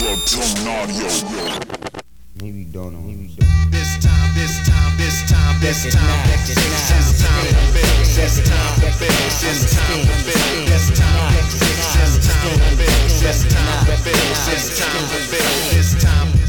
Maybe don't know. Maybe don't. This time, this time, this time, this time, this time to build. This time to build. This time to build. This time to build. This time to build. This time to build. This time to build. This time. Power.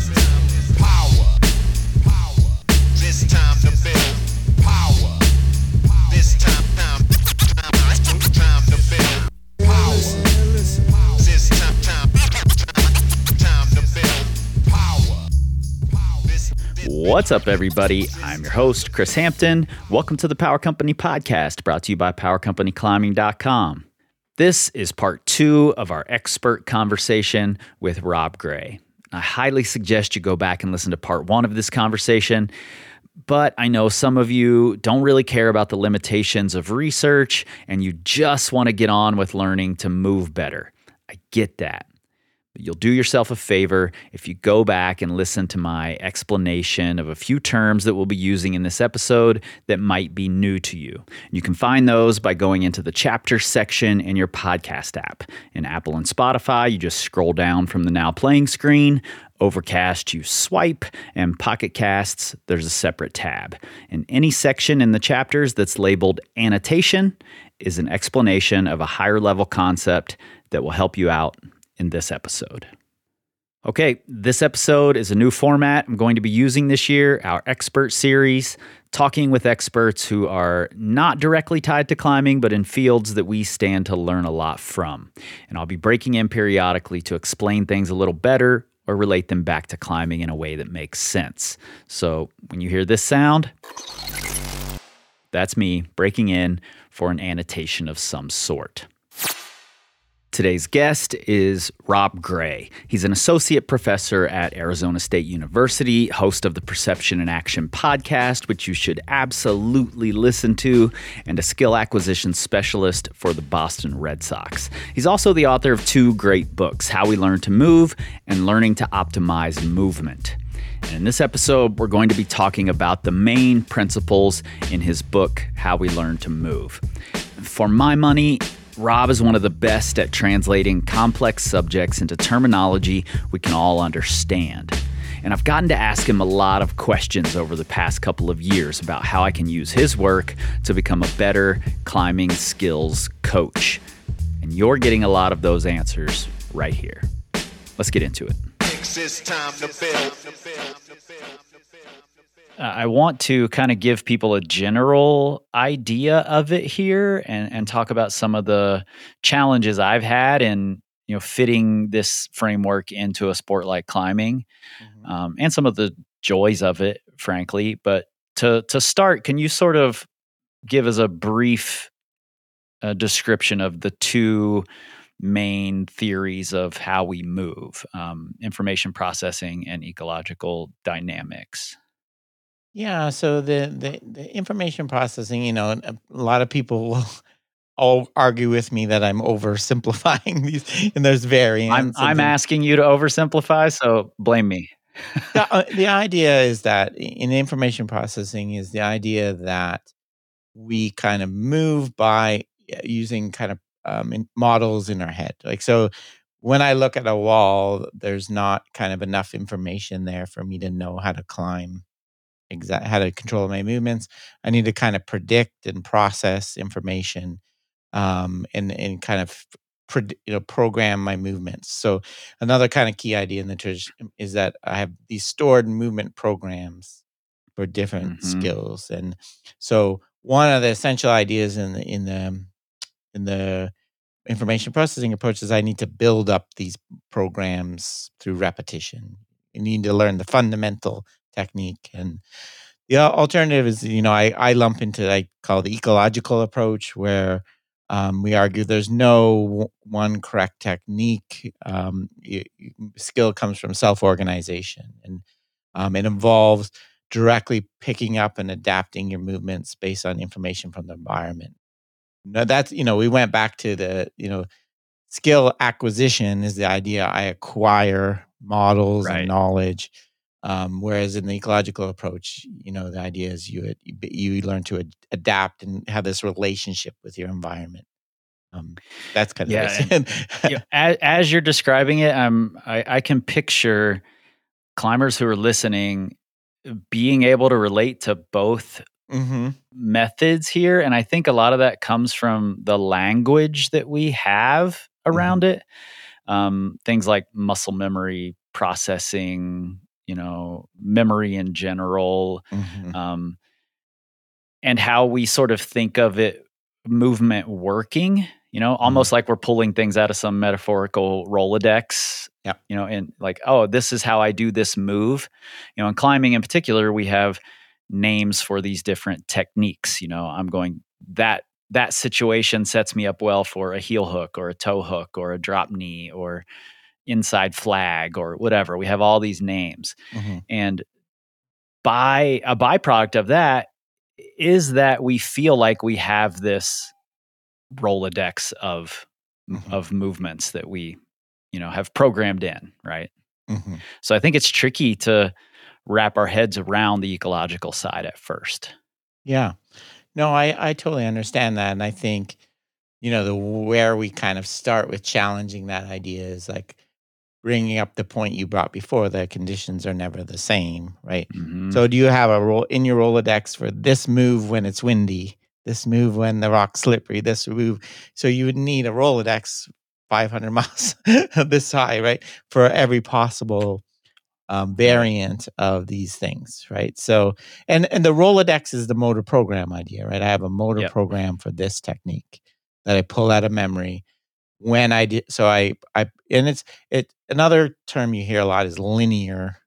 What's up, everybody? I'm your host, Kris Hampton. Welcome to the Power Company Podcast, brought to you by PowerCompanyClimbing.com. This is part two of our expert conversation with Rob Gray. I highly suggest you go back and listen to part one of this conversation, but I know some of you don't really care about the limitations of research and you just want to get on with learning to move better. I get that. You'll do yourself a favor if you go back and listen to my explanation of a few terms that we'll be using in this episode that might be new to you. You can find those by going into the chapter section in your podcast app. In Apple and Spotify, you just scroll down from the now playing screen. Overcast, you swipe, and Pocket Casts, there's a separate tab. In any section in the chapters that's labeled annotation is an explanation of a higher level concept that will help you out in this episode. Okay, this episode is a new format I'm going to be using this year, our expert series, talking with experts who are not directly tied to climbing, but in fields that we stand to learn a lot from. And I'll be breaking in periodically to explain things a little better or relate them back to climbing in a way that makes sense. So when you hear this sound, that's me breaking in for an annotation of some sort. Today's guest is Rob Gray. He's an associate professor at Arizona State University, host of the Perception and Action podcast, which you should absolutely listen to, and a skill acquisition specialist for the Boston Red Sox. He's also the author of two great books How We Learn to Move and Learning to Optimize Movement. And in this episode, we're going to be talking about the main principles in his book, How We Learn to Move. For my money, Rob is one of the best at translating complex subjects into terminology we can all understand. And I've gotten to ask him a lot of questions over the past couple of years about how I can use his work to become a better climbing skills coach. And you're getting a lot of those answers right here. Let's get into it. I want to kind of give people a general idea of it here and, and talk about some of the challenges I've had in you know fitting this framework into a sport like climbing um, and some of the joys of it, frankly. But to to start, can you sort of give us a brief uh, description of the two main theories of how we move um, information processing and ecological dynamics Yeah, so the, the the information processing, you know, a lot of people will all argue with me that I'm oversimplifying these, and there's variants. i'm, I'm asking you to oversimplify so blame me the, uh, the idea is that in information processing is the idea that we kind of move by uh, using kind of um, in models in our head. Like so, when I look at a wall, there's not kind of enough information there for me to know how to climb exact how to control my movements. I need to kind of predict and process information, um, and and kind of you know program my movements. So another kind of key idea in the tradition is that I have these stored movement programs for different Mhm. skills, and so one of the essential ideas in the in the in the information processing approach is I need to build up these programs through repetition. You need to learn the fundamental technique and the alternative is you know I, I lump into I call the ecological approach where um, we argue there's no w- one correct technique. Um, y- y- skill comes from self-organization, and um, it involves directly picking up and adapting your movements based on information from the environment. Now that's you know we went back to the you know skill acquisition is the idea I acquire models Right. and knowledge. Um, whereas in the ecological approach, you know, the idea is you you learn to ad- adapt and have this relationship with your environment. Um, that's kind of Yeah, this. you know, as, as you're describing it, um, I, I can picture climbers who are listening being able to relate to both hmm methods here. And I think a lot of that comes from the language that we have around it. Um, things like muscle memory, processing, you know, memory in general, hmm um, and how we sort of think of it movement working you know almost like we're pulling things out of some metaphorical rolodex yeah. you know and like oh this is how i do this move. You know in climbing in particular we have names for these different techniques you know i'm going that that situation sets me up well for a heel hook or a toe hook or a drop knee or inside flag or whatever we have all these names hmm and by a byproduct of that is that we feel like we have this Rolodex of Mhm. of movements that we, you know, have programmed in, right? hmm So I think it's tricky to wrap our heads around the ecological side at first. Yeah. No, I, I totally understand that. And I think, you know, the where we kind of start with challenging that idea is like bringing up the point you brought before the conditions are never the same, right? Mhm. So do you have a roll in your Rolodex for this move when it's windy, this move when the rock's slippery, this move? So you would need a Rolodex 500 miles of this high, right? For every possible um, variant of these things, right? So, and and the Rolodex is the motor program idea, right? I have a motor Yep. program for this technique that I pull out of memory when I did. So I I and it's it another term you hear a lot is linear,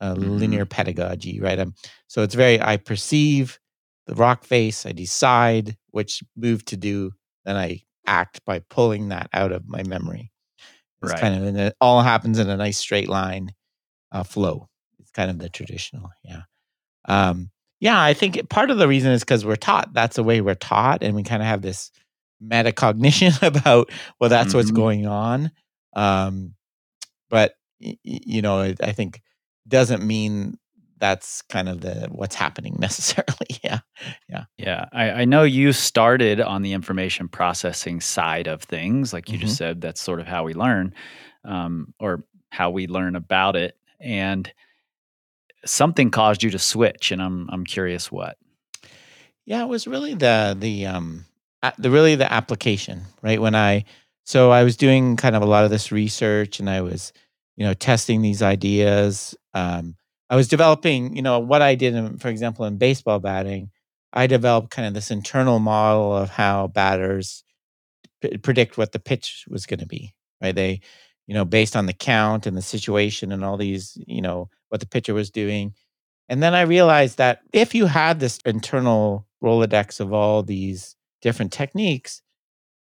uh, Mhm. linear pedagogy, right? Um, so it's very I perceive the rock face, I decide which move to do, then I act by pulling that out of my memory. It's Right. kind of and it all happens in a nice straight line uh, flow. It's kind of the traditional, yeah. Um, yeah, I think it- part of the reason is because we're taught. That's the way we're taught, and we kind of have this metacognition about well, that's what's Mhm. going on. Um, but you know, I think doesn't mean that's kind of the what's happening necessarily. yeah, Yeah, I, I know you started on the information processing side of things. Like you just said, that's sort of how we learn, um, or how we learn about it. And something caused you to switch, and I'm I'm curious what. Yeah, it was really the the um the really the application, right? When I so I was doing kind of a lot of this research and I was, you know, testing these ideas. Um I was developing, you know, what I did in, for example, in baseball batting, I developed kind of this internal model of how batters p- predict what the pitch was going to be, right? They, you know, based on the count and the situation and all these, you know, what the pitcher was doing. And then I realized that if you had this internal Rolodex of all these different techniques,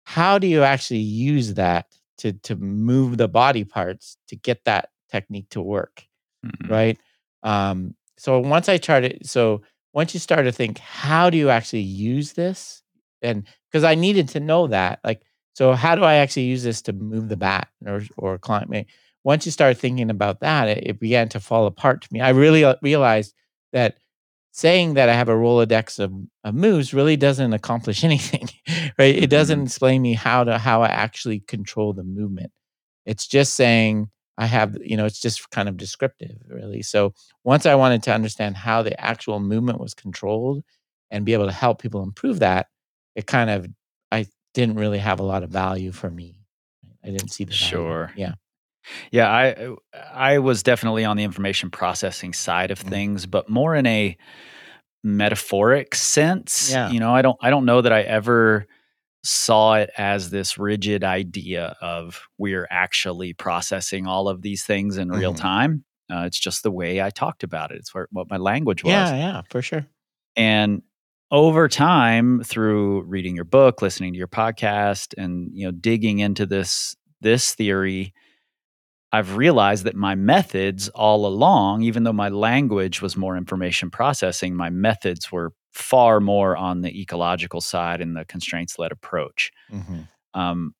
how do you actually use that to to move the body parts to get that technique to work? Mhm. right? Um, so once I started, so once you start to think, how do you actually use this? And because I needed to know that, like, so how do I actually use this to move the bat or or climb? me? Once you start thinking about that, it, it began to fall apart to me. I really uh, realized that saying that I have a Rolodex of, of moves really doesn't accomplish anything, right? It doesn't Mhm. explain me how to how I actually control the movement. It's just saying I have, you know, it's just kind of descriptive, really. So once I wanted to understand how the actual movement was controlled and be able to help people improve that, it kind of I didn't really have a lot of value for me. I didn't see the value. Sure. Yeah. Yeah, I I was definitely on the information processing side of Mhm. things, but more in a metaphoric sense. Yeah. You know, I don't I don't know that I ever saw it as this rigid idea of we're actually processing all of these things in real Mhm. time. Uh, it's just the way I talked about it. It's where, what my language was. Yeah, yeah, for sure. And over time, through reading your book, listening to your podcast, and you know, digging into this this theory, I've realized that my methods all along, even though my language was more information processing, my methods were far more on the ecological side and the constraints led approach. hmm Um,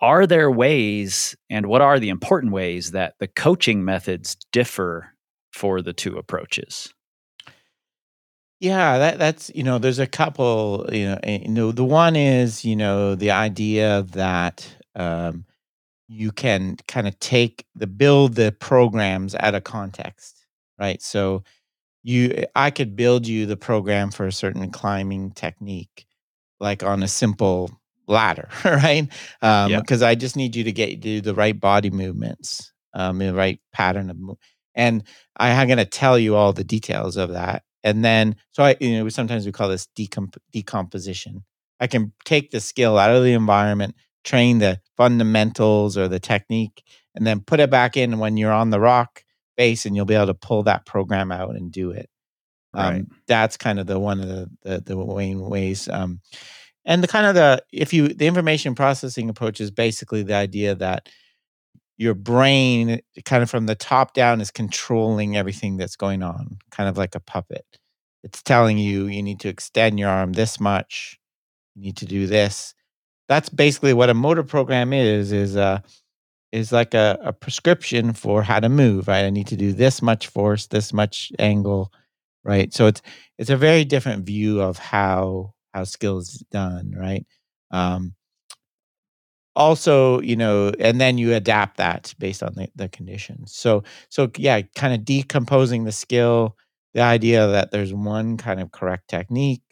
are there ways, and what are the important ways that the coaching methods differ for the two approaches? Yeah, that that's you know, there's a couple, you know, eh, you know, the one is, you know, the idea that um you can kind of take the build the programs out of context, right? So you eh, I could build you the program for a certain climbing technique like on a simple ladder, right? Um Yeah. because I just need you to get do the right body movements, um the right pattern of mo- and I am going to tell you all the details of that. And then, so I, you know, sometimes we call this decomp- decomposition. I can take the skill out of the environment, train the fundamentals or the technique, and then put it back in when you're on the rock base, and you'll be able to pull that program out and do it. Um, That's kind of the one of the the, the main ways. Um, and the kind of the if you the information processing approach is basically the idea that your brain kind of from the top down is controlling everything that's going on kind of like a puppet it's telling you you need to extend your arm this much you need to do this that's basically what a motor program is is uh is like a, a prescription for how to move right? I need to do this much force this much angle right? So it's it's a very different view of how how skill is done right? Um also you know and then you adapt that based on the, the conditions. So so yeah kind of decomposing the skill the idea that there's one kind of correct technique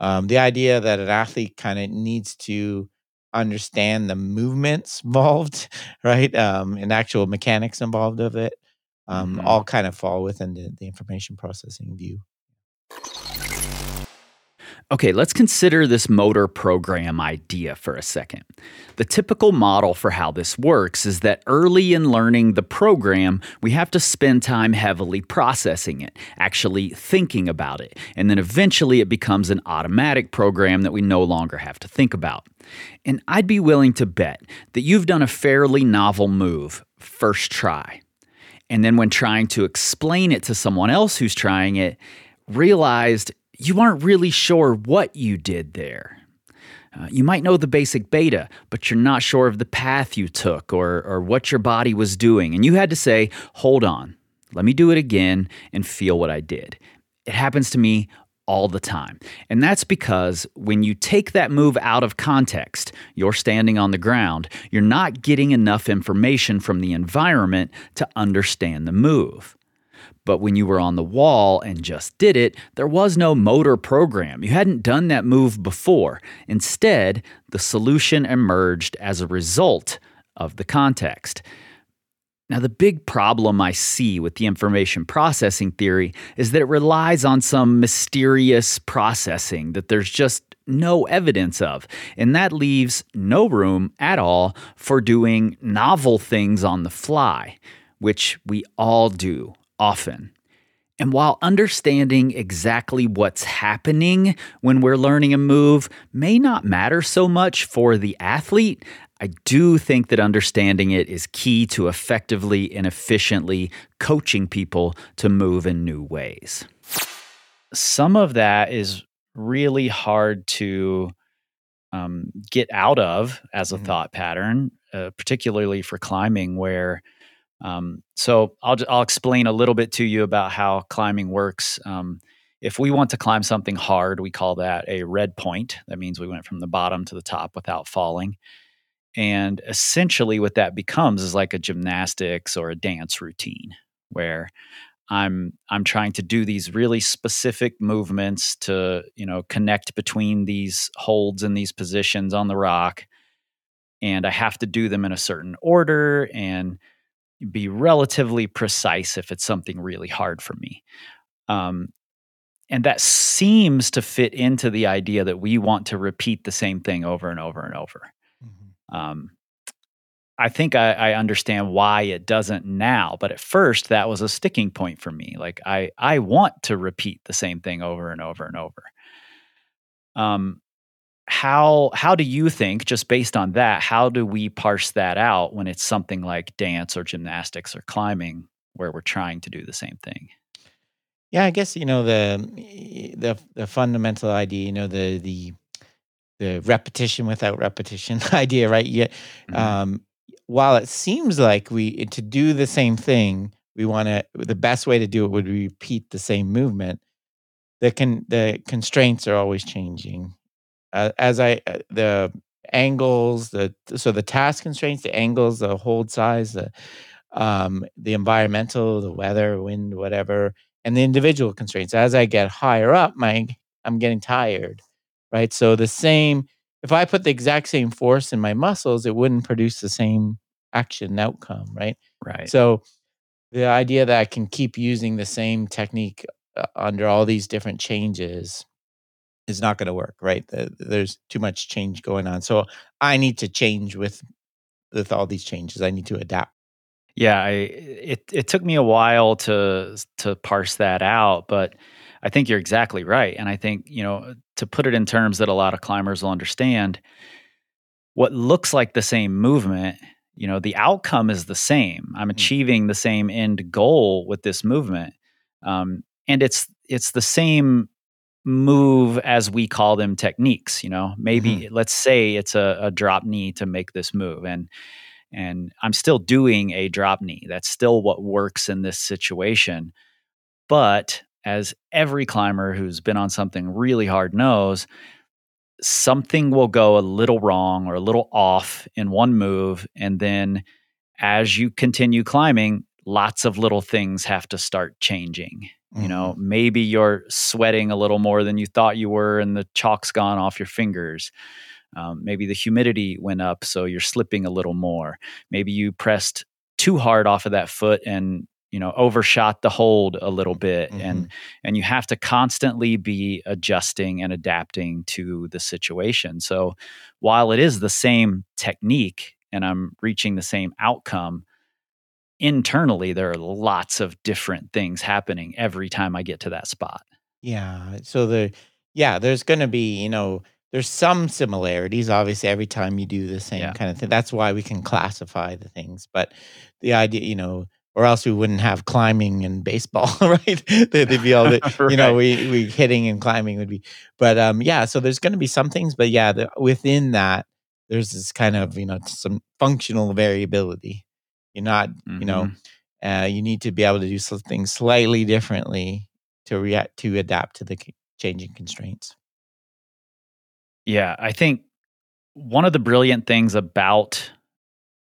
um, the idea that an athlete kind of needs to understand the movements involved right um, and actual mechanics involved of it um, Mhm. all kind of fall within the, the information processing view Okay, let's consider this motor program idea for a second. The typical model for how this works is that early in learning the program, we have to spend time heavily processing it, actually thinking about it, and then eventually it becomes an automatic program that we no longer have to think about. And I'd be willing to bet that you've done a fairly novel move first try. And then when trying to explain it to someone else who's trying it, realized you aren't really sure what you did there. Uh, you might know the basic beta, but you're not sure of the path you took or, or what your body was doing. And you had to say, hold on, let me do it again and feel what I did. It happens to me all the time. And that's because when you take that move out of context, you're standing on the ground, you're not getting enough information from the environment to understand the move. But when you were on the wall and just did it, there was no motor program. You hadn't done that move before. Instead, the solution emerged as a result of the context. Now, the big problem I see with the information processing theory is that it relies on some mysterious processing that there's just no evidence of. And that leaves no room at all for doing novel things on the fly, which we all do often. And while understanding exactly what's happening when we're learning a move may not matter so much for the athlete, I do think that understanding it is key to effectively and efficiently coaching people to move in new ways. Some of that is really hard to um, get out of as a Mhm. thought pattern, uh, particularly for climbing, where um, so I'll I'll explain a little bit to you about how climbing works. Um, if we want to climb something hard, we call that a red point. That means we went from the bottom to the top without falling. And essentially, what that becomes is like a gymnastics or a dance routine, where I'm I'm trying to do these really specific movements to you know connect between these holds and these positions on the rock, and I have to do them in a certain order and be relatively precise if it's something really hard for me. Um, and that seems to fit into the idea that we want to repeat the same thing over and over and over. Um, I think I, I understand why it doesn't now, but at first that was a sticking point for me. Like I, I want to repeat the same thing over and over and over. Um, how how do you think, just based on that, how do we parse that out when it's something like dance or gymnastics or climbing, where we're trying to do the same thing? Yeah, I guess you know the the the fundamental idea, you know the the the repetition without repetition idea, right? Yeah. Mhm. Um, while it seems like we to do the same thing, we want to the best way to do it would be repeat the same movement. the can the constraints are always changing. Uh, as I uh, the angles, the so the task constraints, the angles, the hold size, the um, the environmental, the weather, wind, whatever, and the individual constraints. As I get higher up, my I'm getting tired, right? So the same, if I put the exact same force in my muscles, it wouldn't produce the same action outcome, right? Right. So the idea that I can keep using the same technique uh, under all these different changes is not going to work, right? There's too much change going on. So I need to change with with all these changes. I need to adapt. Yeah, I it it took me a while to to parse that out, but I think you're exactly right. And I think, you know, to put it in terms that a lot of climbers will understand, what looks like the same movement, you know, the outcome is the same. I'm achieving the same end goal with this movement. Um, and it's it's the same move as we call them techniques, you know. Maybe mm-hmm. let's say it's a, a drop knee to make this move. And and I'm still doing a drop knee. That's still what works in this situation. But as every climber who's been on something really hard knows, something will go a little wrong or a little off in one move. And then as you continue climbing, lots of little things have to start changing. You know, maybe you're sweating a little more than you thought you were, and the chalk's gone off your fingers. Um, maybe the humidity went up, so you're slipping a little more. Maybe you pressed too hard off of that foot and you know overshot the hold a little bit and and you have to constantly be adjusting and adapting to the situation so while it is the same technique and i'm reaching the same outcome internally there are lots of different things happening every time i get to that spot Yeah. So the yeah, there's going to be, you know, there's some similarities obviously every time you do the same Yeah. kind of thing. That's why we can classify the things. But the idea, you know, or else we wouldn't have climbing and baseball, right? They- They'd be all the, you know, we we hitting and climbing would be. But um yeah, so there's going to be some things, but yeah, the, within that there's this kind of, you know, some functional variability. You're not, you know, Mhm. uh, you need to be able to do something slightly differently to react to adapt to the changing constraints. Yeah, I think one of the brilliant things about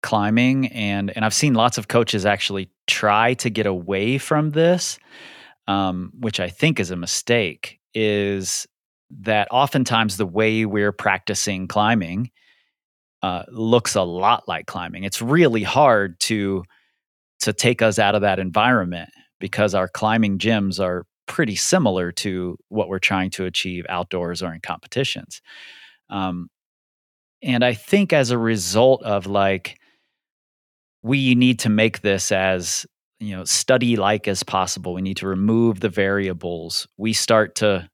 climbing and and I've seen lots of coaches actually try to get away from this, um, which I think is a mistake, is that oftentimes the way we're practicing climbing uh, looks a lot like climbing. It's really hard to to take us out of that environment because our climbing gyms are pretty similar to what we're trying to achieve outdoors or in competitions. Um, and I think as a result of like, we need to make this as you know study like as possible. We need to remove the variables. We start to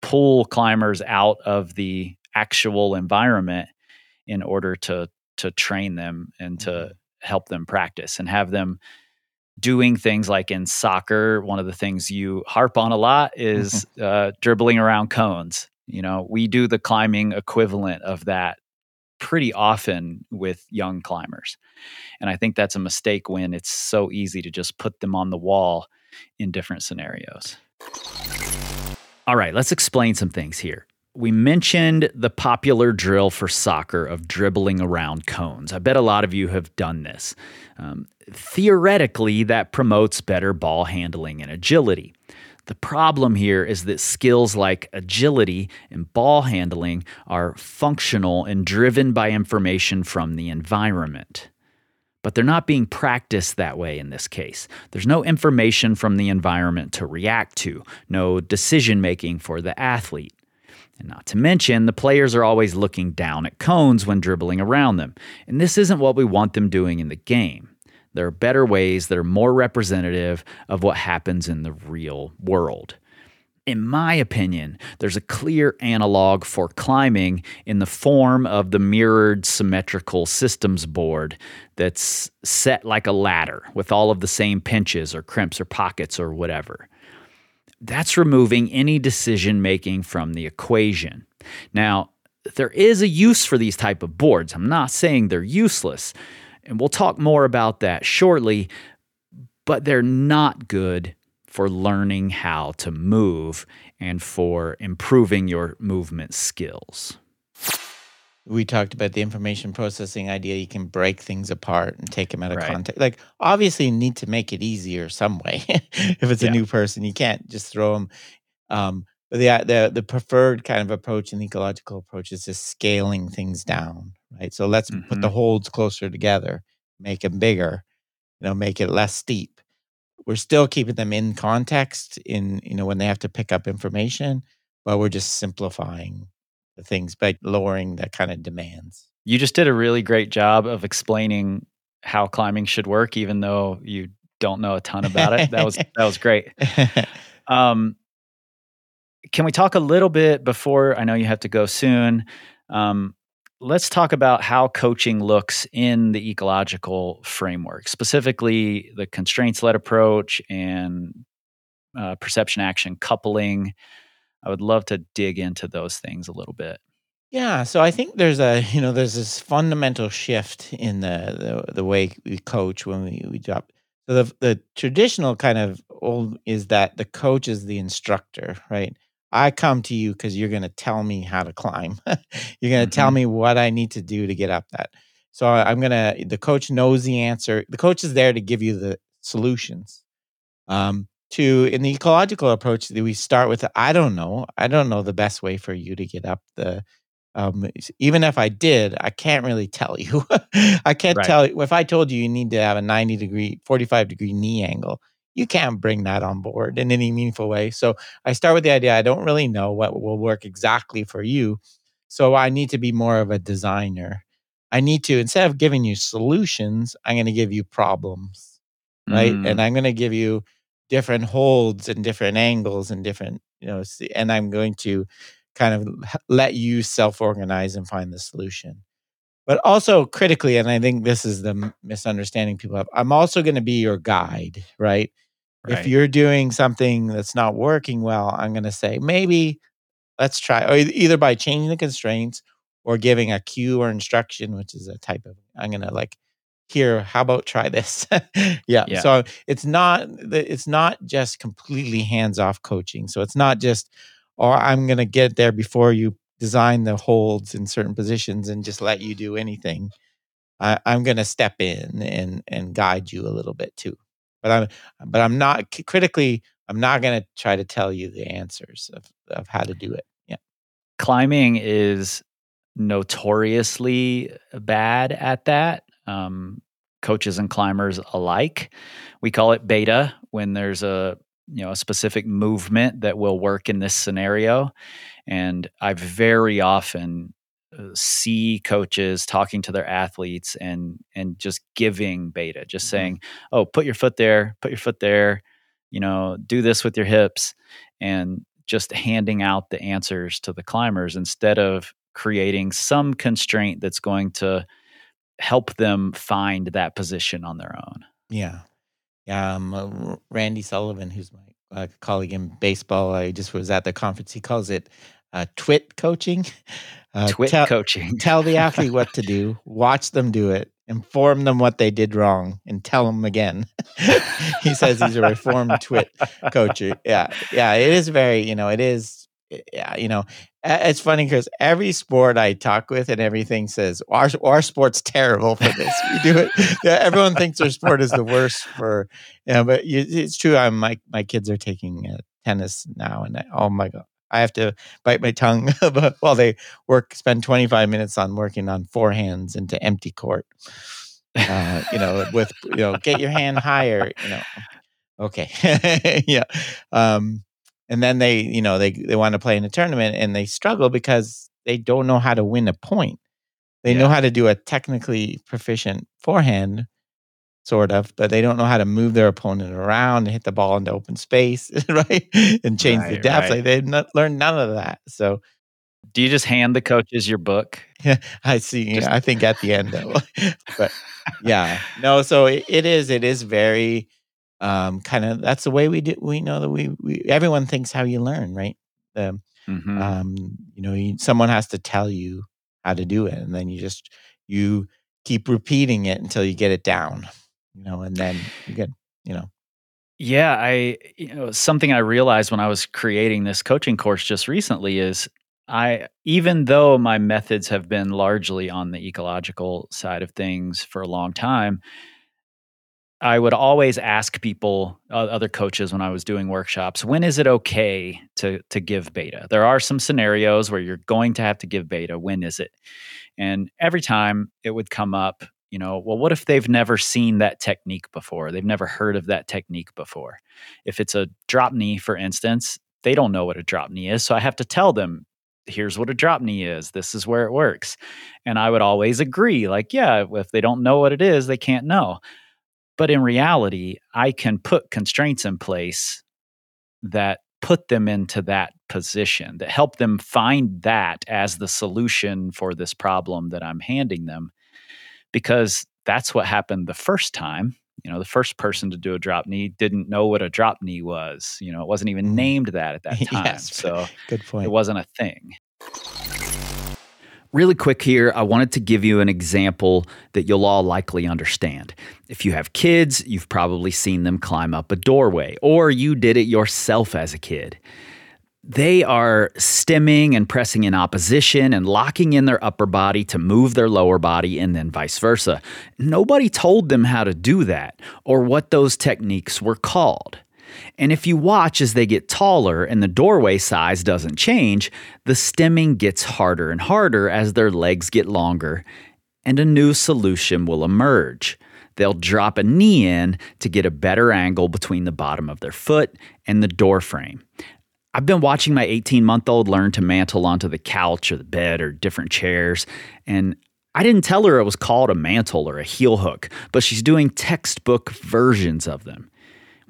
pull climbers out of the actual environment in order to to train them and to help them practice and have them doing things like in soccer one of the things you harp on a lot is uh, dribbling around cones. You know we do the climbing equivalent of that pretty often with young climbers. And i think that's a mistake when it's so easy to just put them on the wall in different scenarios. All right, let's explain some things here. We mentioned the popular drill for soccer of dribbling around cones. I bet a lot of you have done this. Um, theoretically, that promotes better ball handling and agility. The problem here is that skills like agility and ball handling are functional and driven by information from the environment but they're not being practiced that way in this case. There's no information from the environment to react to, no decision making for the athlete. And not to mention, the players are always looking down at cones when dribbling around them, and this isn't what we want them doing in the game. There are better ways that are more representative of what happens in the real world. In my opinion, there's a clear analog for climbing in the form of the mirrored symmetrical systems board that's set like a ladder with all of the same pinches or crimps or pockets or whatever. That's removing any decision making from the equation. Now, there is a use for these type of boards. I'm not saying they're useless, and we'll talk more about that shortly, but they're not good for learning how to move and for improving your movement skills. We talked about the information processing idea. You can break things apart and take them out of Right. context. Like, obviously, you need to make it easier some way. if it's a new person, you can't just throw them. Um, but the, the the preferred kind of approach and ecological approach is just scaling things down, right? So let's put the holds closer together, make them bigger, you know, make it less steep. We're still keeping them in context in you know when they have to pick up information, but we're just simplifying the things by lowering the kind of demands. You just did a really great job of explaining how climbing should work, even though you don't know a ton about it. That was that was great. Um, can we talk a little bit before I know you have to go soon? Um, let's talk about how coaching looks in the ecological framework, specifically the constraints led approach and uh, perception action coupling. I would love to dig into those things a little bit. Yeah, so I think there's a you know there's this fundamental shift in the the, the way we coach when we we drop. So the the traditional kind of old is that the coach is the instructor, right? I come to you because you're going to tell me how to climb. you're going to tell Mhm. me what I need to do to get up that. So I'm going to. The coach knows the answer. The coach is there to give you the solutions. Um, to in the ecological approach, that we start with I don't know. I don't know the best way for you to get up the um, even if I did, I can't really tell you. I can't Right. tell you if I told you you need to have a 90 degree, 45 degree knee angle, you can't bring that on board in any meaningful way. So I start with the idea I don't really know what will work exactly for you. So I need to be more of a designer. I need to, instead of giving you solutions, I'm going to give you problems right? Mm, And I'm going to give you different holds and different angles and different, you know, and I'm going to kind of let you self organize and find the solution. But also critically, and I think this is the misunderstanding people have, I'm also going to be your guide, right? If you're doing something that's not working well, I'm going to say, maybe let's try, or either by changing the constraints or giving a cue or instruction, which is a type of, I'm going to like, here, how about try this? yeah. Yeah. So it's not, it's not just completely hands off coaching. So it's not just, or I'm going to get there before you design the holds in certain positions and just let you do anything. I, I'm going to step in and and guide you a little bit too. But I'm but I'm not critically. I'm not going to try to tell you the answers of of how to do it. Yeah. climbing is notoriously bad at that. Um, coaches and climbers alike. We call it beta when there's a you know a specific movement that will work in this scenario, and I very often uh, see coaches talking to their athletes and and just giving beta, just Mhm. saying, "Oh, put your foot there, put your foot there." You know, do this with your hips, and just handing out the answers to the climbers instead of creating some constraint that's going to help them find that position on their own. Yeah. Yeah. Um, uh, Randy Sullivan, who's my uh, colleague in baseball, I just was at the conference. He calls it uh, twit coaching. Uh, Twit tell- coaching. tell the athlete what to do, watch them do it, inform them what they did wrong, and tell them again. he says he's a reformed twit coach. Yeah, yeah, it is very, you know, it is, yeah, you know, it's funny because every sport I talk with and everything says our our sport's terrible for this. We do it. Yeah, everyone thinks their sport is the worst for, yeah, but you, it's true. I'm my my kids are taking uh, tennis now, and I, oh my god. I have to bite my tongue but while they work, spend 25 minutes on working on forehands into empty court. Uh, you know, with you know, get your hand higher. You know, okay, yeah. Um, and then they, you know, they they want to play in a tournament and they struggle because they don't know how to win a point. They know how to do a technically proficient forehand, sort of, but they don't know how to move their opponent around and hit the ball into open space, right? And change the depth. right. Like they've not learned none of that. So Do you just hand the coaches your book? I see. Just- I think at the end though, but yeah, no. So it, it is. It is very um, kind of. That's the way we do. We know that we, we everyone thinks how you learn, right? Um, Mhm. um, you know, you, someone has to tell you how to do it, and then you just you keep repeating it until you get it down. You know, and then you get you know. Yeah, I you know something I realized when I was creating this coaching course just recently is I even though my methods have been largely on the ecological side of things for a long time, I would always ask people, uh, other coaches, when I was doing workshops, when is it okay to to give beta? There are some scenarios where you're going to have to give beta. When is it? And every time it would come up, you know, well, what if they've never seen that technique before? They've never heard of that technique before. If it's a drop knee, for instance, they don't know what a drop knee is, so I have to tell them here's what a drop knee is. This is where it works. And I would always agree, like, yeah, if they don't know what it is, they can't know. But in reality, I can put constraints in place that put them into that position, that help them find that as the solution for this problem that I'm handing them. Because that's what happened the first time. You know, the first person to do a drop knee didn't know what a drop knee was. You know, it wasn't even Mhm. named that at that time. Yes. So Good point. it wasn't a thing. Really quick here, I wanted to give you an example that you'll all likely understand. If you have kids, you've probably seen them climb up a doorway, or you did it yourself as a kid. They are stemming and pressing in opposition and locking in their upper body to move their lower body, and then vice versa. Nobody told them how to do that or what those techniques were called. And if you watch as they get taller and the doorway size doesn't change, the stemming gets harder and harder as their legs get longer, and a new solution will emerge. They'll drop a knee in to get a better angle between the bottom of their foot and the door frame. I've been watching my 18 month old learn to mantle onto the couch or the bed or different chairs, and I didn't tell her it was called a mantle or a heel hook, but she's doing textbook versions of them.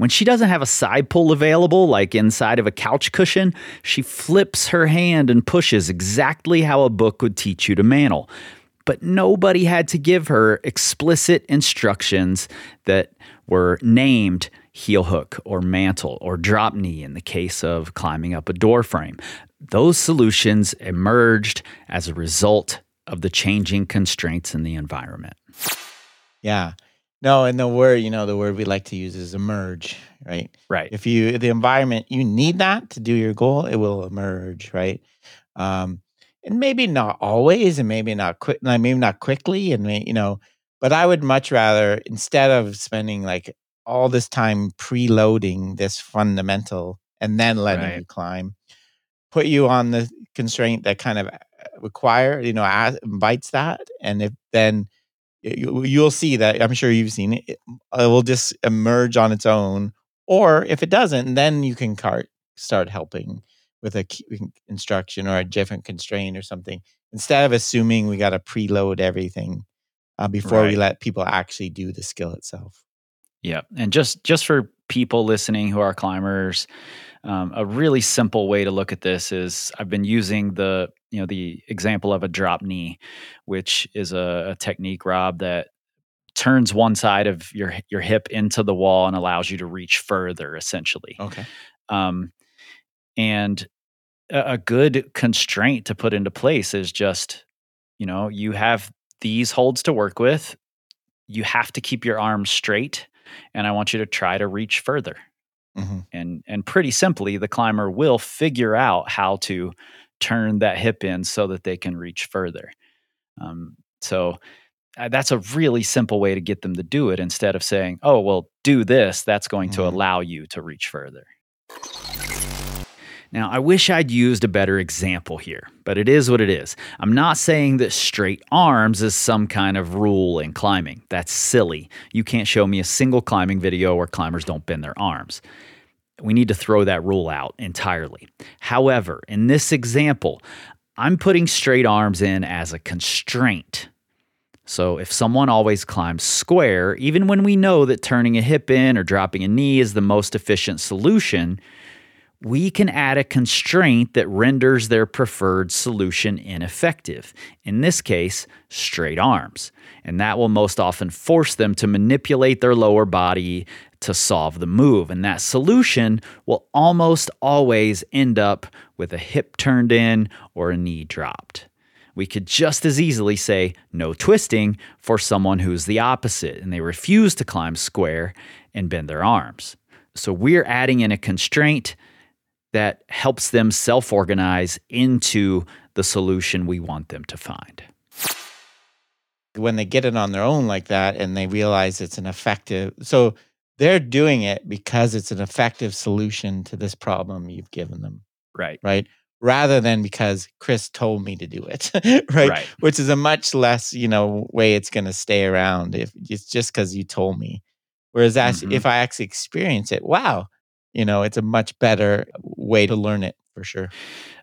When she doesn't have a side pull available, like inside of a couch cushion, she flips her hand and pushes exactly how a book would teach you to mantle. But nobody had to give her explicit instructions that were named heel hook or mantle or drop knee in the case of climbing up a door frame. Those solutions emerged as a result of the changing constraints in the environment. Yeah. No, and the word, you know, the word we like to use is emerge, right? Right. If you the environment you need that to do your goal, it will emerge, right? Um, and maybe not always, and maybe not quick, like maybe not quickly, and may, you know, but I would much rather instead of spending like all this time preloading this fundamental and then letting Right. you climb, put you on the constraint that kind of uh, require, you know, as, invites that, and if then you'll see that I'm sure you've seen it. It will just emerge on its own, or if it doesn't, then you can start helping with a instruction or a different constraint or something. Instead of assuming we got to preload everything uh, before we let people actually do the skill itself. Yeah, and just just for people listening who are climbers, um, a really simple way to look at this is I've been using the you know the example of a drop knee, which is a, a technique, Rob, that turns one side of your your hip into the wall and allows you to reach further, essentially. Okay. Um, and a, a good constraint to put into place is just, you know, you have these holds to work with. You have to keep your arms straight, and I want you to try to reach further. hmm And and pretty simply, the climber will figure out how to turn that hip in so that they can reach further. Um, so uh, that's a really simple way to get them to do it instead of saying, "Oh, well, do this." That's going to Mhm. allow you to reach further. Now, I wish I'd used a better example here, but it is what it is. I'm not saying that straight arms is some kind of rule in climbing. That's silly. You can't show me a single climbing video where climbers don't bend their arms. We need to throw that rule out entirely. However, in this example, I'm putting straight arms in as a constraint. So if someone always climbs square, even when we know that turning a hip in or dropping a knee is the most efficient solution, we can add a constraint that renders their preferred solution ineffective. In this case, straight arms. And that will most often force them to manipulate their lower body to solve the move. And that solution will almost always end up with a hip turned in or a knee dropped. We could just as easily say no twisting for someone who's the opposite and they refuse to climb square and bend their arms. So we're adding in a constraint that helps them self organize into the solution we want them to find. when they get it on their own like that and they realize it's an effective so they're doing it because it's an effective solution to this problem you've given them Right. right rather than because kris told me to do it right? Right. which is a much less you know way it's going to stay around if it's just because you told me whereas Mhm. if i actually experience it wow you know it's a much better way to learn it for sure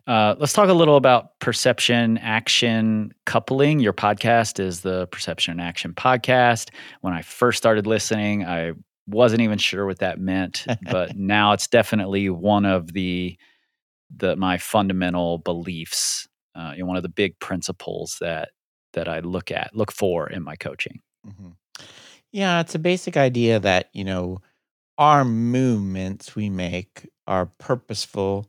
Uh, let's talk a little about perception action coupling. Your podcast is the Perception and Action podcast. When I first started listening, I wasn't even sure what that meant, but now it's definitely one of the the my fundamental beliefs. Uh, you know, one of the big principles that that I look at, look for in my coaching. Mhm. Yeah, it's a basic idea that, you know, our movements we make are purposeful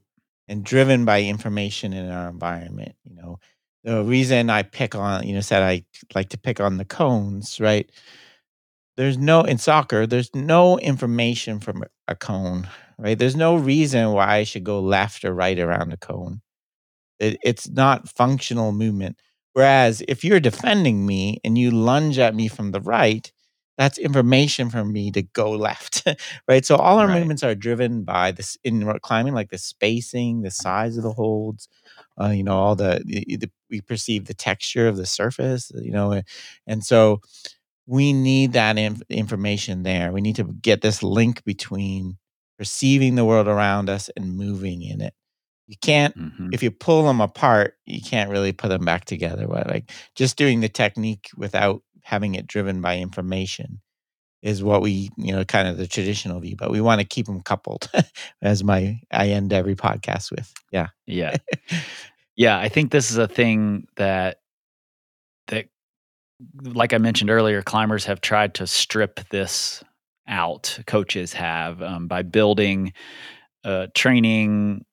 and driven by information in our environment. You know, the reason I pick on, you know, said I like to pick on the cones, right? There's no, in soccer, there's no information from a cone, right? There's no reason why I should go left or right around a cone. It, it's not functional movement. Whereas if you're defending me and you lunge at me from the right, that's information for me to go left, right? So all our Right. movements are driven by this in climbing, like the spacing, the size of the holds, uh, you know, all the, the, the we perceive the texture of the surface, you know, and so we need that inf- information there. We need to get this link between perceiving the world around us and moving in it. You can't Mhm. if you pull them apart, you can't really put them back together. Right? Like just doing the technique without having it driven by information is what we, you know, kind of the traditional view. But we want to keep them coupled, as my I end every podcast with. Yeah. Yeah. yeah, I think this is a thing that that like I mentioned earlier, climbers have tried to strip this out. Coaches have um, by building uh, training,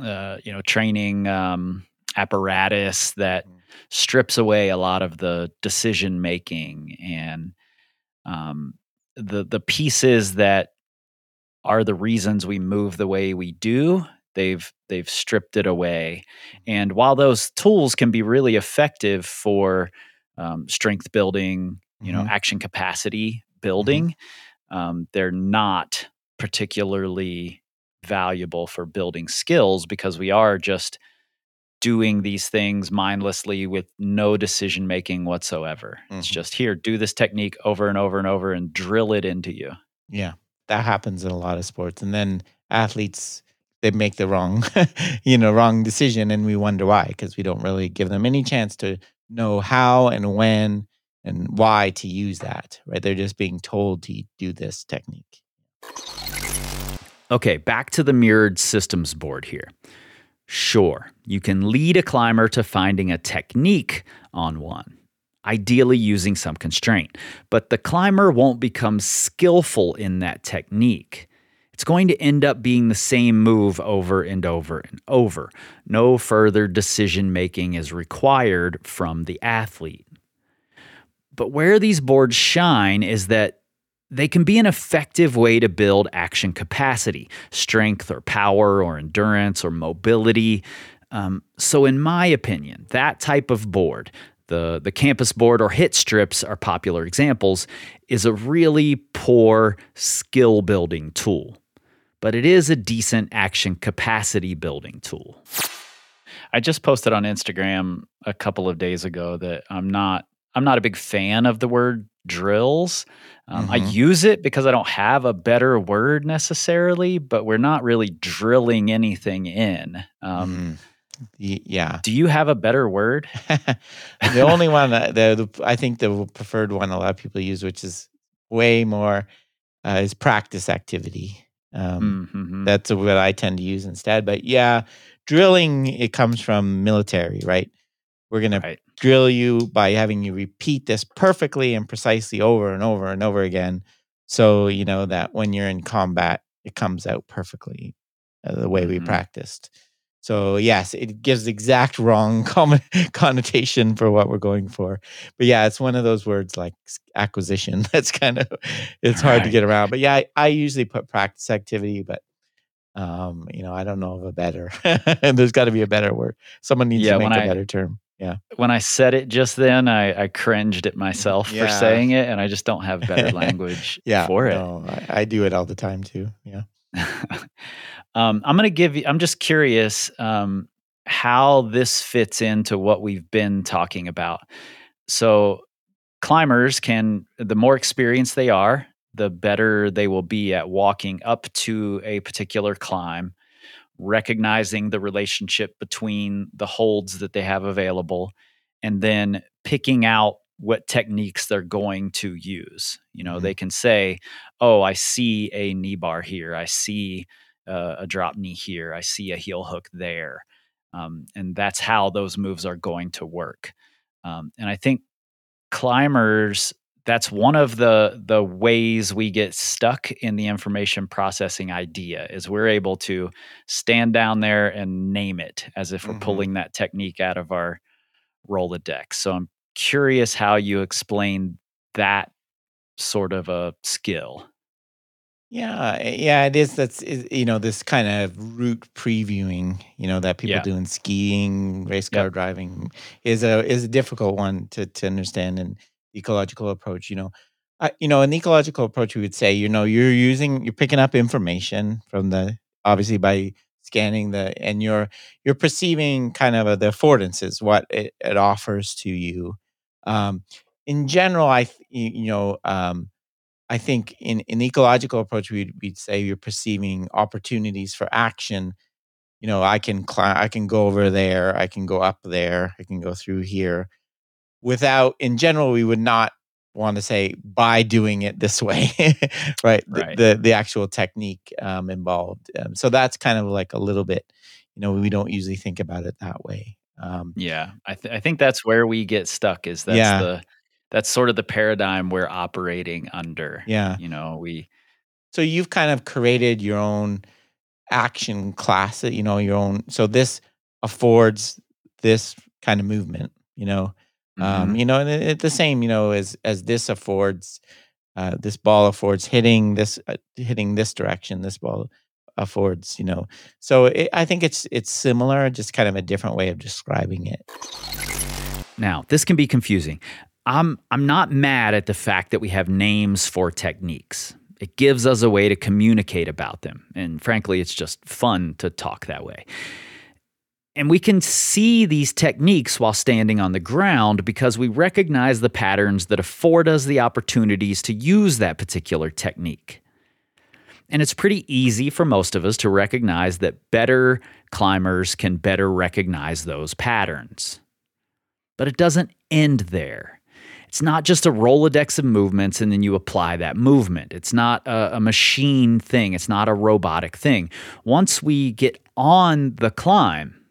uh, you know, training um, apparatus that Mhm. strips away a lot of the decision making and um, the the pieces that are the reasons we move the way we do. They've they've stripped it away, and while those tools can be really effective for um, strength building, you know, Mhm. action capacity building, um, they're not particularly valuable for building skills because we are just doing these things mindlessly with no decision making whatsoever. It's Mhm. just here, do this technique over and over and over and drill it into you. Yeah, that happens in a lot of sports, and then athletes they make the wrong, you know, wrong decision, and we wonder why because we don't really give them any chance to know how and when and why to use that. Right? They're just being told to do this technique. Okay, back to the mirrored systems board here. Sure, you can lead a climber to finding a technique on one, ideally using some constraint, but the climber won't become skillful in that technique. It's going to end up being the same move over and over and over. No further decision making is required from the athlete. But where these boards shine is that they can be an effective way to build action capacity, strength or power or endurance or mobility. Um, so, in my opinion, that type of board, the, the campus board or hit strips are popular examples, is a really poor skill building tool. But it is a decent action capacity building tool. I just posted on Instagram a couple of days ago that I'm not I'm not a big fan of the word drills. Um, I Mhm. use it because I don't have a better word necessarily, but we're not really drilling anything in. Um, Mhm. Y- yeah. Do you have a better word? the only one that the, the I think the preferred one a lot of people use, which is way more, uh, is practice activity. Um, Mhm. That's what I tend to use instead. But yeah, drilling it comes from military, right? We're gonna drill you by having you repeat this perfectly and precisely over and over and over again, so you know that when you're in combat, it comes out perfectly uh, the way we Mhm. practiced. So yes, it gives the exact wrong com- connotation for what we're going for. But yeah, it's one of those words like acquisition. That's kind of it's hard to get around. But yeah, I, I usually put practice activity, but um, you know, I don't know of a better. and there's got to be a better word. Someone needs Yeah, to make a I- better term. Yeah. When I said it just then, I, I cringed at myself for saying it, and I just don't have better language Yeah. for it. no, I, I do it all the time too. Yeah. um, I'm going to give you, I'm just curious um, how this fits into what we've been talking about. So, climbers can, the more experienced they are, the better they will be at walking up to a particular climb, recognizing the relationship between the holds that they have available, and then picking out what techniques they're going to use. You know, Mhm. they can say, oh, I see a knee bar here. I see uh, a drop knee here. I see a heel hook there. Um, and that's how those moves are going to work. Um, and I think climbers, that's one of the the ways we get stuck in the information processing idea is we're able to stand down there and name it as if we're Mhm. pulling that technique out of our Rolodex. So I'm curious how you explain that sort of a skill. Yeah, eh, yeah, it is. That's is- you know this kind of route previewing, you know, that people Yeah. do in skiing, race car Yep. driving, is a is a difficult one to to understand. And ecological approach, you know, I, you know, an ecological approach, we would say, you know, you're using, you're picking up information from the obviously by scanning the, and you're you're perceiving kind of the affordances, what it, it offers to you. Um, in general, I you, know. Um, I think in in the ecological approach, we'd we'd say you're perceiving opportunities for action. You know, I can climb, I can go over there, I can go up there, I can go through here. Without, in general, we would not want to say by doing it this way, right? The, the the actual technique um, involved. Um, so that's kind of like a little bit, you know, we don't usually think about it that way. Um, Yeah, I, th- I think that's where we get stuck. Is that's Yeah. the that's sort of the paradigm we're operating under. yeah. You know, we so you've kind of created your own action class you know your own so this affords this kind of movement you know um Mhm. you know and it, it- the same you know as as this affords uh this ball affords hitting this uh, hitting this direction this ball affords you know so it, i think it's it's similar just kind of a different way of describing it Now, this can be confusing. I'm I'm not mad at the fact that we have names for techniques. It gives us a way to communicate about them. And frankly, it's just fun to talk that way. And we can see these techniques while standing on the ground because we recognize the patterns that afford us the opportunities to use that particular technique. And it's pretty easy for most of us to recognize that better climbers can better recognize those patterns. But it doesn't end there. It's not just a Rolodex of movements and then you apply that movement. It's not a, a machine thing, it's not a robotic thing. Once we get on the climb,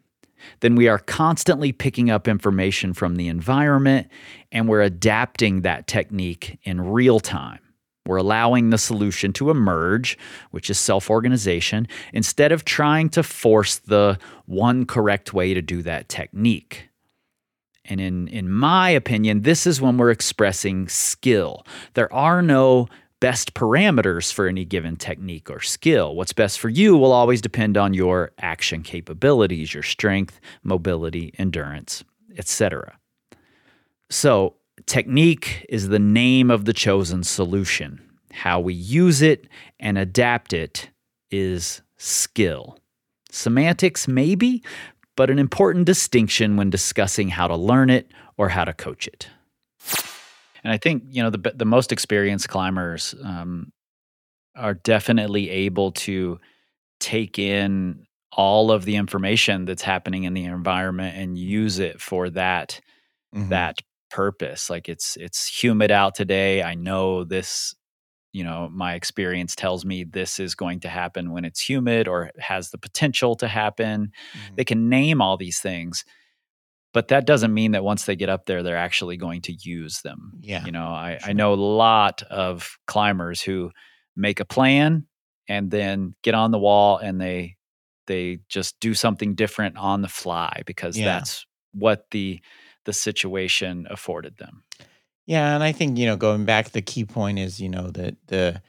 then we are constantly picking up information from the environment and we're adapting that technique in real time. We're allowing the solution to emerge, which is self organization, instead of trying to force the one correct way to do that technique. And in, in my opinion, this is when we're expressing skill. There are no best parameters for any given technique or skill. What's best for you will always depend on your action capabilities, your strength, mobility, endurance, etc. So, technique is the name of the chosen solution. How we use it and adapt it is skill. Semantics, maybe, but an important distinction when discussing how to learn it or how to coach it. And I think you know the the most experienced climbers um, are definitely able to take in all of the information that's happening in the environment and use it for that Mhm. that purpose. Like it's it's humid out today. I know this. You know, my experience tells me this is going to happen when it's humid or has the potential to happen Mhm. they can name all these things but that doesn't mean that once they get up there they're actually going to use them Yeah, you know i, I know a lot of climbers who make a plan and then get on the wall and they they just do something different on the fly because Yeah. that's what the the situation afforded them. Yeah, and I think you know, going back, the key point is you know that the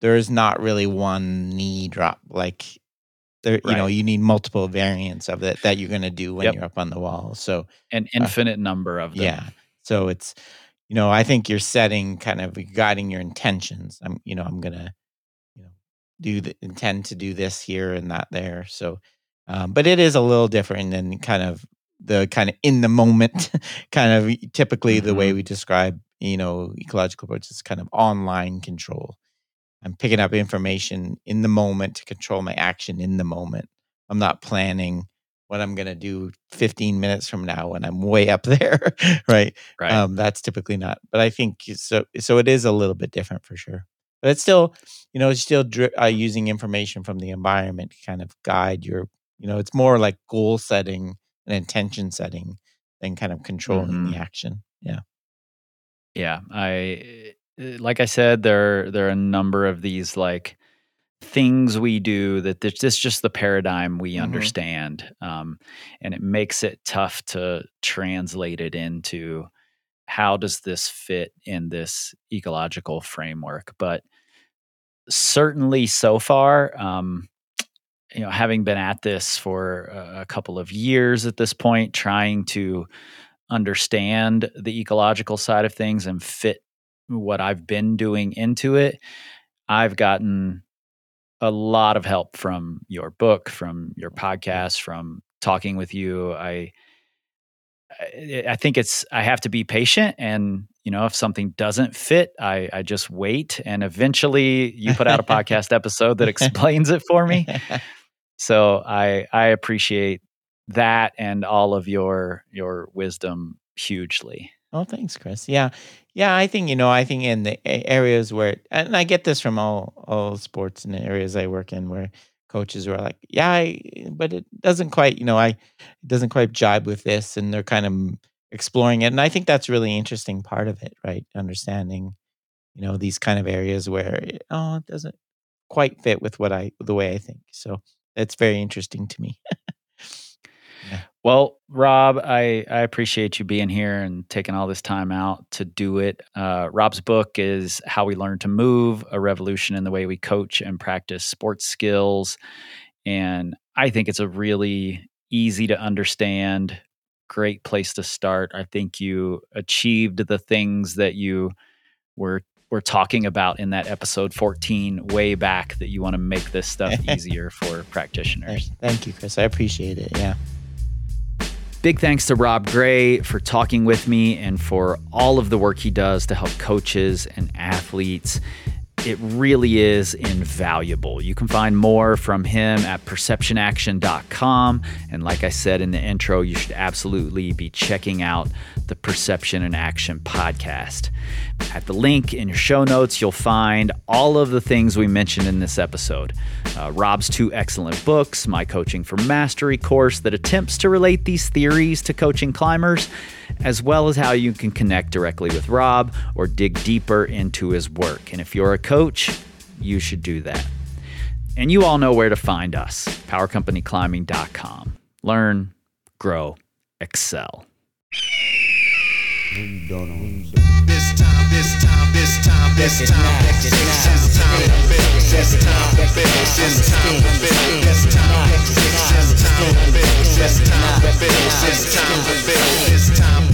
there is not really one knee drop like there. You know, you need multiple variants of it that you're going to do when Yep. you're up on the wall. So An infinite number of them. Uh, yeah, so it's you know, I think you're setting kind of guiding your intentions. I'm you know, I'm gonna you know do the intend to do this here and that there. So, um, but it is a little different than kind of the kind of in the moment kind of typically the way we describe you know ecological approaches kind of online control. I'm picking up information in the moment to control my action in the moment. I'm not planning what I'm going to do 15 minutes from now when I'm way up there, right? Right. Um, that's typically not. But I think so. So it is a little bit different for sure. But it's still, you know, it's still dri- uh, using information from the environment to kind of guide your. You know, it's more like goal setting and intention setting than kind of controlling the action. Yeah. yeah i like i said there there are a number of these like things we do that this this is just the paradigm we Mhm. understand um, and it makes it tough to translate it into how does this fit in this ecological framework but certainly so far um, you know having been at this for a couple of years at this point trying to understand the ecological side of things and fit what I've been doing into it, I've gotten a lot of help from your book, from your oh, podcast, from talking with you. I I I think it's I have to be patient and you know if something doesn't fit, I I just wait and eventually you put out a podcast episode that explains it for me. So I I appreciate that and all of your your wisdom hugely. Oh, thanks, Kris. Yeah, yeah. I think you know. I think in the areas where, and I get this from all all sports and the areas I work in, where coaches are like, "Yeah, I, but it doesn't quite, you know, I it doesn't quite jibe with this," and they're kind of exploring it. And I think that's really interesting part of it, right? Understanding, you know, these kind of areas where oh, it doesn't quite fit with what I the way I think. So it's very interesting to me. Well, Rob, I, I appreciate you being here and taking all this time out to do it. Uh, Rob's book is How We Learn to Move A Revolution in the Way We Coach and Practice Sports Skills. And I think it's a really easy to understand, great place to start. I think you achieved the things that you were were talking about in that episode 14 way back that you want to make this stuff easier for practitioners. Thank you, Kris. I appreciate it. Yeah. Big thanks to Rob Gray for talking with me and for all of the work he does to help coaches and athletes. It really is invaluable. You can find more from him at perceptionaction.com. And like I said in the intro, you should absolutely be checking out the Perception and Action podcast. At the link in your show notes, you'll find all of the things we mentioned in this episode. Uh, Rob's two excellent books, my Coaching for Mastery course that attempts to relate these theories to coaching climbers, as well as how you can connect directly with Rob or dig deeper into his work. And if you're a coach, you should do that. And you all know where to find us powercompanyclimbing.com. Learn, grow, excel. No, you don't. No, you don't. This time, this time, this time, this time, this time to build, this time to build, this time to build, this time, this time to build, this time to build, this time to build, this time,